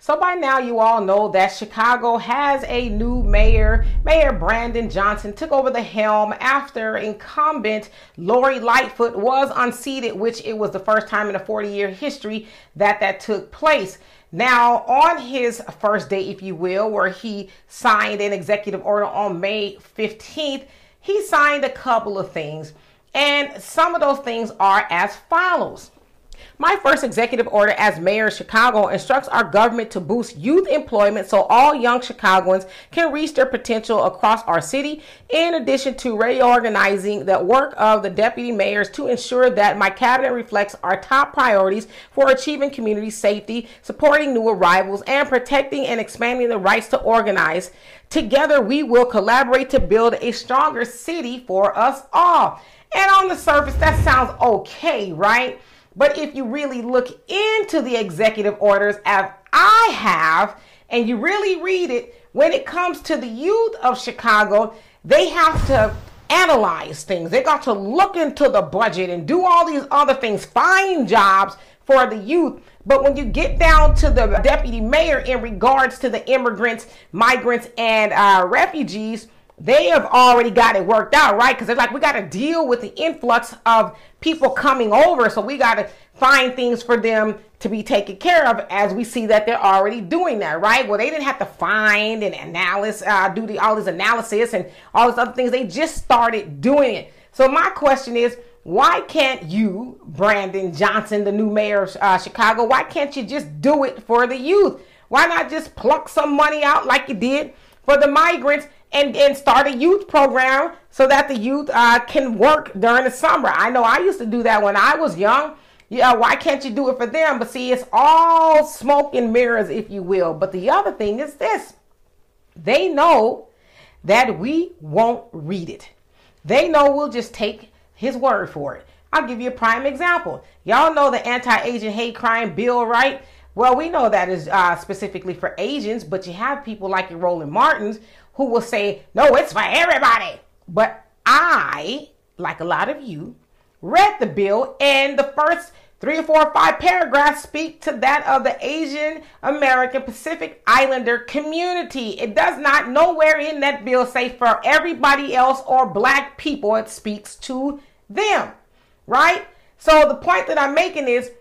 So by now you all know that Chicago has a new mayor. Mayor Brandon Johnson took over the helm after incumbent Lori Lightfoot was unseated, which it was the first time in a 40-year history that that took place. Now, on his first day, if you will, where he signed an executive order on May 15th, he signed a couple of things. And some of those things are as follows. My first executive order as mayor of Chicago instructs our government to boost youth employment so all young Chicagoans can reach their potential across our city, in addition to reorganizing the work of the deputy mayors to ensure that my cabinet reflects our top priorities for achieving community safety, supporting new arrivals, and protecting and expanding the rights to organize. Together, we will collaborate to build a stronger city for us all. And on the surface, that sounds okay, right? But if you really look into the executive orders, as I have, and you really read it, when it comes to the youth of Chicago, they have to analyze things. They got to look into the budget and do all these other things, find jobs for the youth. But when you get down to the deputy mayor in regards to the immigrants, migrants, and uh, refugees, they have already got it worked out, right? Because they're like, we got to deal with the influx of people coming over. So we got to find things for them to be taken care of as we see that they're already doing that, right? Well, they didn't have to find and analyze, uh, do the, all this analysis and all these other things. They just started doing it. So my question is, why can't you, Brandon Johnson, the new mayor of uh, Chicago, why can't you just do it for the youth? Why not just pluck some money out like you did for the migrants and, and start a youth program so that the youth uh, can work during the summer. I know I used to do that when I was young. Yeah, why can't you do it for them? But see, it's all smoke and mirrors, if you will. But the other thing is this they know that we won't read it, they know we'll just take his word for it. I'll give you a prime example. Y'all know the anti Asian hate crime bill, right? Well, we know that is uh, specifically for Asians, but you have people like your Roland Martins who will say, no, it's for everybody. But I, like a lot of you, read the bill and the first three or four or five paragraphs speak to that of the Asian American Pacific Islander community. It does not nowhere in that bill say for everybody else or black people. It speaks to them, right? So the point that I'm making is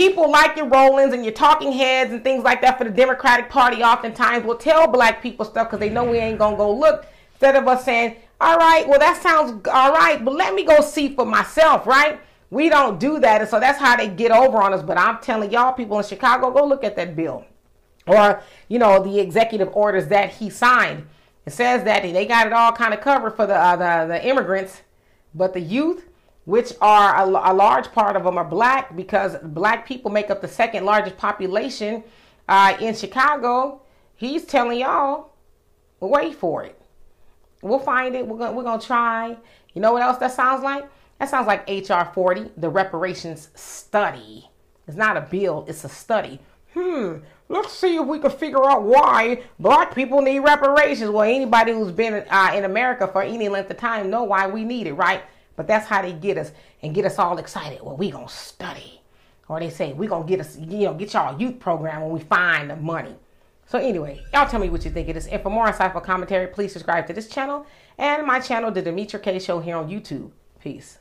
people like your Rollins and your talking heads and things like that for the Democratic Party oftentimes will tell black people stuff because they know we ain't gonna go look instead of us saying, all right, well, that sounds all right, but let me go see for myself, right? We don't do that. And so that's how they get over on us. But I'm telling y'all, people in Chicago, go look at that bill or, you know, the executive orders that he signed. It says that they got it all kind of covered for the, uh, the, the immigrants, but the youth, which are a, a, large part of them are black because black people make up the second largest population uh, in Chicago. He's telling y'all, wait for it. We'll find it. We're gonna we're gonna try. You know what else that sounds like? That sounds like HR 40, the reparations study. It's not a bill, it's a study. Hmm, let's see if we can figure out why black people need reparations. Well, anybody who's been uh, in America for any length of time know why we need it, right? But that's how they get us and get us all excited. Well, we gonna study. Or they say, we gonna get us, you know, get y'all youth program when we find the money. So anyway, y'all tell me what you think of this. And for more insightful commentary, please subscribe to this channel and my channel, The Demetra Kaye Show here on YouTube. Peace.